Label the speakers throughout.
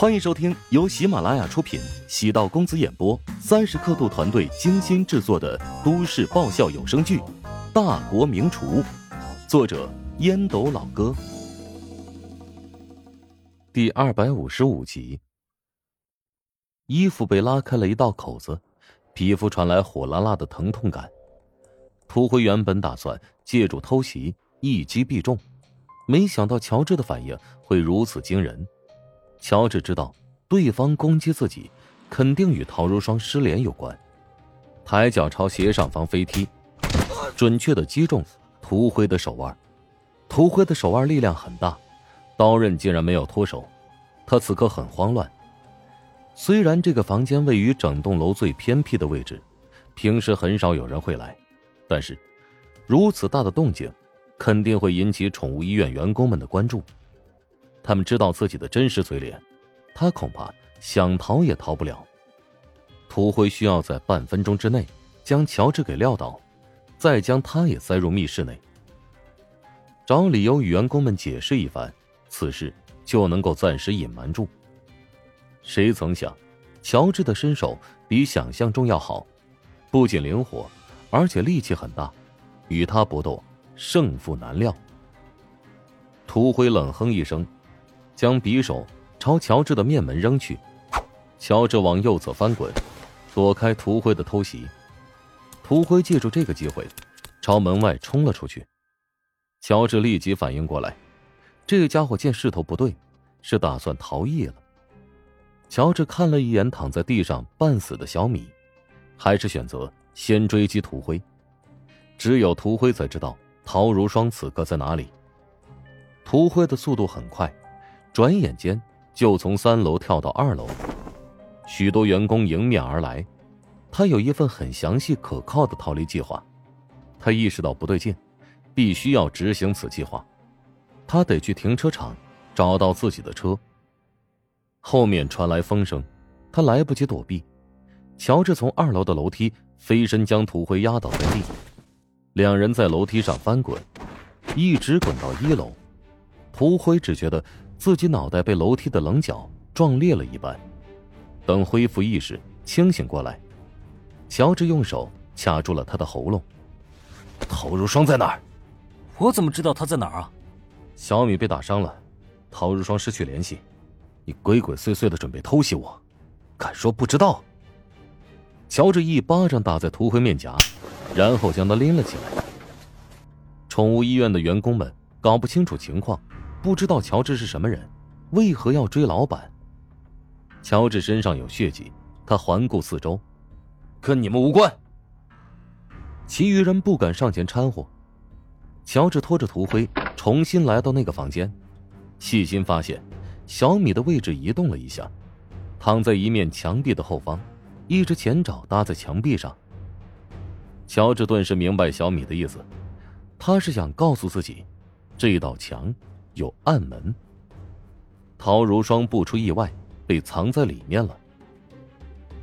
Speaker 1: 欢迎收听由喜马拉雅出品、喜道公子演播、三十刻度团队精心制作的都市爆笑有声剧《大国名厨》，作者烟斗老哥，第二百五十五集。衣服被拉开了一道口子，皮肤传来火辣辣的疼痛感。涂辉原本打算借助偷袭一击必中，没想到乔治的反应会如此惊人。乔治知道，对方攻击自己，肯定与陶如霜失联有关。抬脚朝斜上方飞踢，准确的击中涂辉的手腕。涂辉的手腕力量很大，刀刃竟然没有脱手。他此刻很慌乱。虽然这个房间位于整栋楼最偏僻的位置，平时很少有人会来，但是如此大的动静，肯定会引起宠物医院员工们的关注。他们知道自己的真实嘴脸，他恐怕想逃也逃不了。涂辉需要在半分钟之内将乔治给撂倒，再将他也塞入密室内，找理由与员工们解释一番，此事就能够暂时隐瞒住。谁曾想，乔治的身手比想象中要好，不仅灵活，而且力气很大，与他搏斗，胜负难料。涂辉冷哼一声。将匕首朝乔治的面门扔去，乔治往右侧翻滚，躲开涂辉的偷袭。涂辉借助这个机会，朝门外冲了出去。乔治立即反应过来，这家伙见势头不对，是打算逃逸了。乔治看了一眼躺在地上半死的小米，还是选择先追击涂辉。只有涂辉才知道陶如霜此刻在哪里。涂辉的速度很快。转眼间就从三楼跳到二楼，许多员工迎面而来。他有一份很详细可靠的逃离计划。他意识到不对劲，必须要执行此计划。他得去停车场找到自己的车。后面传来风声，他来不及躲避。乔治从二楼的楼梯飞身将涂灰压倒在地，两人在楼梯上翻滚，一直滚到一楼。涂辉只觉得。自己脑袋被楼梯的棱角撞裂了一般，等恢复意识、清醒过来，乔治用手掐住了他的喉咙。陶如霜在哪儿？
Speaker 2: 我怎么知道他在哪儿啊？
Speaker 1: 小米被打伤了，陶如霜失去联系，你鬼鬼祟祟的准备偷袭我，敢说不知道？乔治一巴掌打在涂灰面颊，然后将他拎了起来。宠物医院的员工们搞不清楚情况。不知道乔治是什么人，为何要追老板？乔治身上有血迹，他环顾四周，跟你们无关。其余人不敢上前掺和。乔治拖着涂灰重新来到那个房间，细心发现小米的位置移动了一下，躺在一面墙壁的后方，一只前爪搭在墙壁上。乔治顿时明白小米的意思，他是想告诉自己，这道墙。有暗门，陶如霜不出意外被藏在里面了。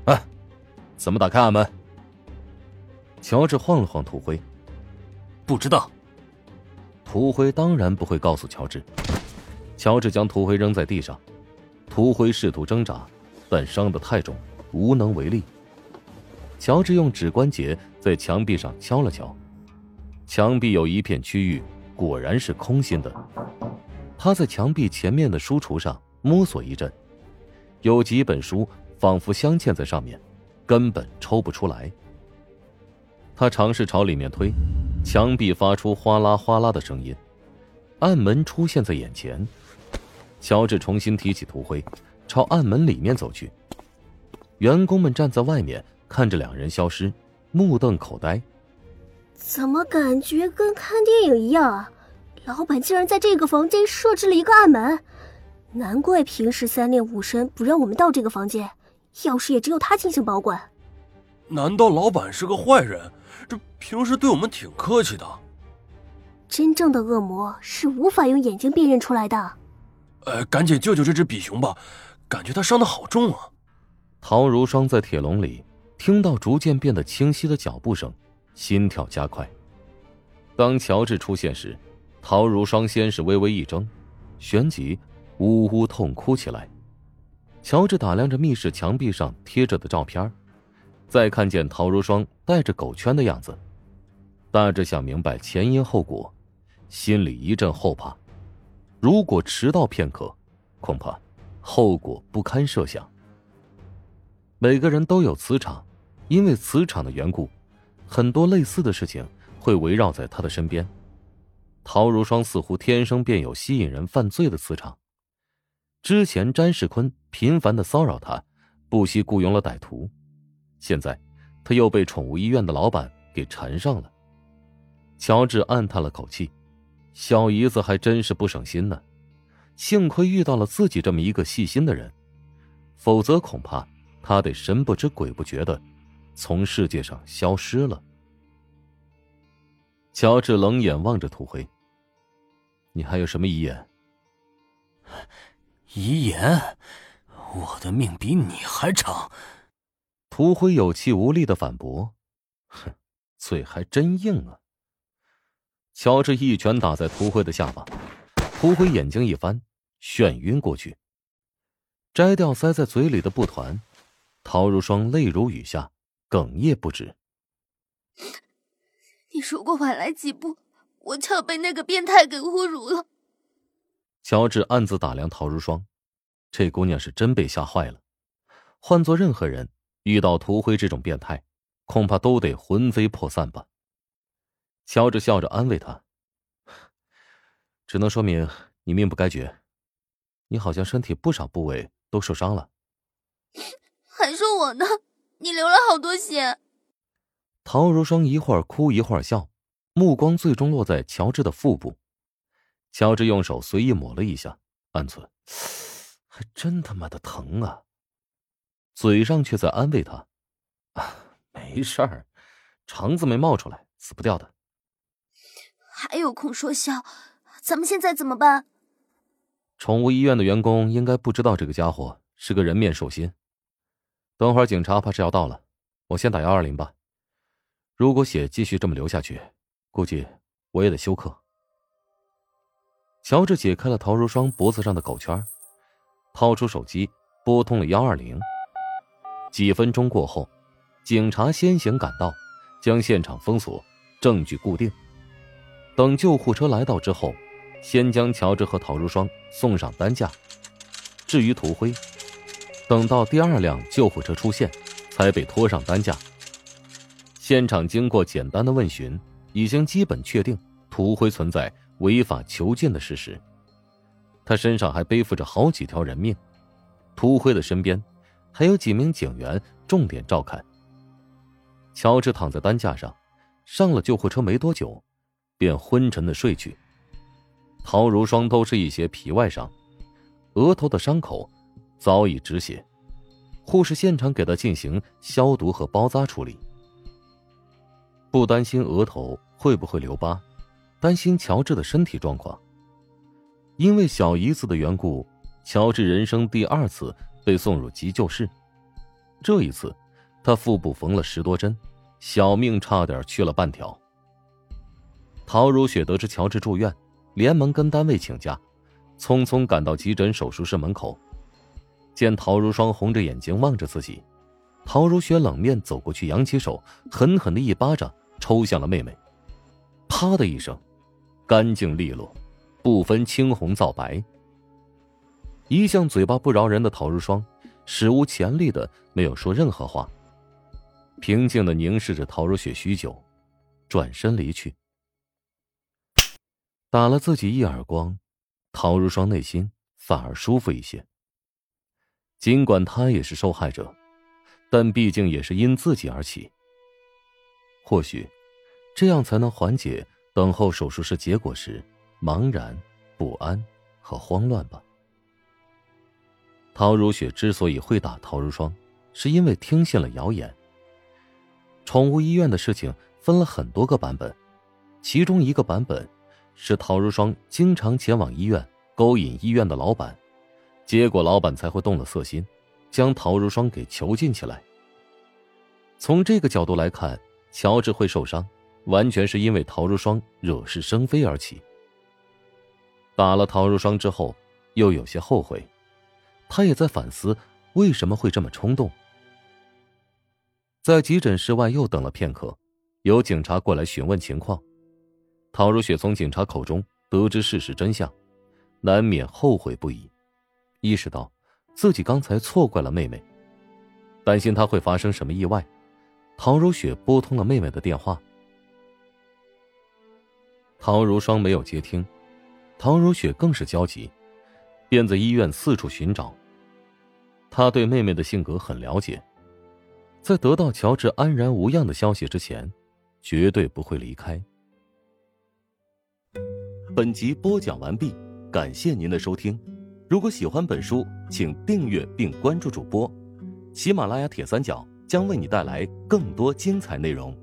Speaker 1: 啊，怎么打开暗门？乔治晃了晃涂灰，
Speaker 2: 不知道。
Speaker 1: 涂灰当然不会告诉乔治。乔治将涂灰扔在地上，涂灰试图挣扎，但伤得太重，无能为力。乔治用指关节在墙壁上敲了敲，墙壁有一片区域果然是空心的。趴在墙壁前面的书橱上摸索一阵，有几本书仿佛镶嵌在上面，根本抽不出来。他尝试朝里面推，墙壁发出哗啦哗啦的声音，暗门出现在眼前。乔治重新提起涂灰，朝暗门里面走去。员工们站在外面看着两人消失，目瞪口呆。
Speaker 3: 怎么感觉跟看电影一样啊？老板竟然在这个房间设置了一个暗门，难怪平时三令五申不让我们到这个房间，钥匙也只有他进行保管。
Speaker 4: 难道老板是个坏人？这平时对我们挺客气的。
Speaker 3: 真正的恶魔是无法用眼睛辨认出来的。
Speaker 4: 呃，赶紧救救这只比熊吧，感觉它伤的好重啊！
Speaker 1: 陶如霜在铁笼里听到逐渐变得清晰的脚步声，心跳加快。当乔治出现时。陶如霜先是微微一怔，旋即呜呜痛哭起来。乔治打量着密室墙壁上贴着的照片，再看见陶如霜戴着狗圈的样子，大致想明白前因后果，心里一阵后怕。如果迟到片刻，恐怕后果不堪设想。每个人都有磁场，因为磁场的缘故，很多类似的事情会围绕在他的身边。陶如霜似乎天生便有吸引人犯罪的磁场。之前詹世坤频繁的骚扰他，不惜雇佣了歹徒，现在他又被宠物医院的老板给缠上了。乔治暗叹了口气，小姨子还真是不省心呢。幸亏遇到了自己这么一个细心的人，否则恐怕他得神不知鬼不觉的从世界上消失了。乔治冷眼望着土灰。你还有什么遗言？
Speaker 2: 遗言，我的命比你还长。
Speaker 1: 涂辉有气无力的反驳：“哼，嘴还真硬啊！”乔治一拳打在涂辉的下巴，涂辉眼睛一翻，眩晕过去。摘掉塞在嘴里的布团，陶如霜泪如雨下，哽咽不止。
Speaker 5: 你如果晚来几步。我就要被那个变态给侮辱了。
Speaker 1: 乔治暗自打量陶如霜，这姑娘是真被吓坏了。换做任何人，遇到涂辉这种变态，恐怕都得魂飞魄散吧。乔治笑着安慰她：“只能说明你命不该绝。你好像身体不少部位都受伤了。”
Speaker 5: 还说我呢？你流了好多血。
Speaker 1: 陶如霜一会儿哭一会儿笑。目光最终落在乔治的腹部，乔治用手随意抹了一下，暗存：还真他妈的疼啊！嘴上却在安慰他：“啊，没事儿，肠子没冒出来，死不掉的。”
Speaker 5: 还有空说笑？咱们现在怎么办？
Speaker 1: 宠物医院的员工应该不知道这个家伙是个人面兽心。等会儿警察怕是要到了，我先打幺二零吧。如果血继续这么流下去，估计我也得休克。乔治解开了陶如霜脖子上的狗圈，掏出手机拨通了幺二零。几分钟过后，警察先行赶到，将现场封锁，证据固定。等救护车来到之后，先将乔治和陶如霜送上担架。至于涂辉，等到第二辆救护车出现，才被拖上担架。现场经过简单的问询。已经基本确定涂辉存在违法囚禁的事实，他身上还背负着好几条人命，涂辉的身边还有几名警员重点照看。乔治躺在担架上，上了救护车没多久，便昏沉的睡去。陶如霜都是一些皮外伤，额头的伤口早已止血，护士现场给他进行消毒和包扎处理。不担心额头会不会留疤，担心乔治的身体状况。因为小姨子的缘故，乔治人生第二次被送入急救室。这一次，他腹部缝了十多针，小命差点去了半条。陶如雪得知乔治住院，连忙跟单位请假，匆匆赶到急诊手术室门口，见陶如霜红着眼睛望着自己，陶如雪冷面走过去，扬起手，狠狠的一巴掌。抽向了妹妹，啪的一声，干净利落，不分青红皂白。一向嘴巴不饶人的陶如霜，史无前例的没有说任何话，平静的凝视着陶如雪许久，转身离去。打了自己一耳光，陶如霜内心反而舒服一些。尽管她也是受害者，但毕竟也是因自己而起。或许，这样才能缓解等候手术室结果时茫然、不安和慌乱吧。陶如雪之所以会打陶如霜，是因为听信了谣言。宠物医院的事情分了很多个版本，其中一个版本是陶如霜经常前往医院勾引医院的老板，结果老板才会动了色心，将陶如霜给囚禁起来。从这个角度来看。乔治会受伤，完全是因为陶如霜惹是生非而起。打了陶如霜之后，又有些后悔，他也在反思为什么会这么冲动？在急诊室外又等了片刻，有警察过来询问情况。陶如雪从警察口中得知事实真相，难免后悔不已，意识到自己刚才错怪了妹妹，担心她会发生什么意外。陶如雪拨通了妹妹的电话，唐如霜没有接听，唐如雪更是焦急，便在医院四处寻找。他对妹妹的性格很了解，在得到乔治安然无恙的消息之前，绝对不会离开。本集播讲完毕，感谢您的收听。如果喜欢本书，请订阅并关注主播。喜马拉雅铁三角将为你带来更多精彩内容。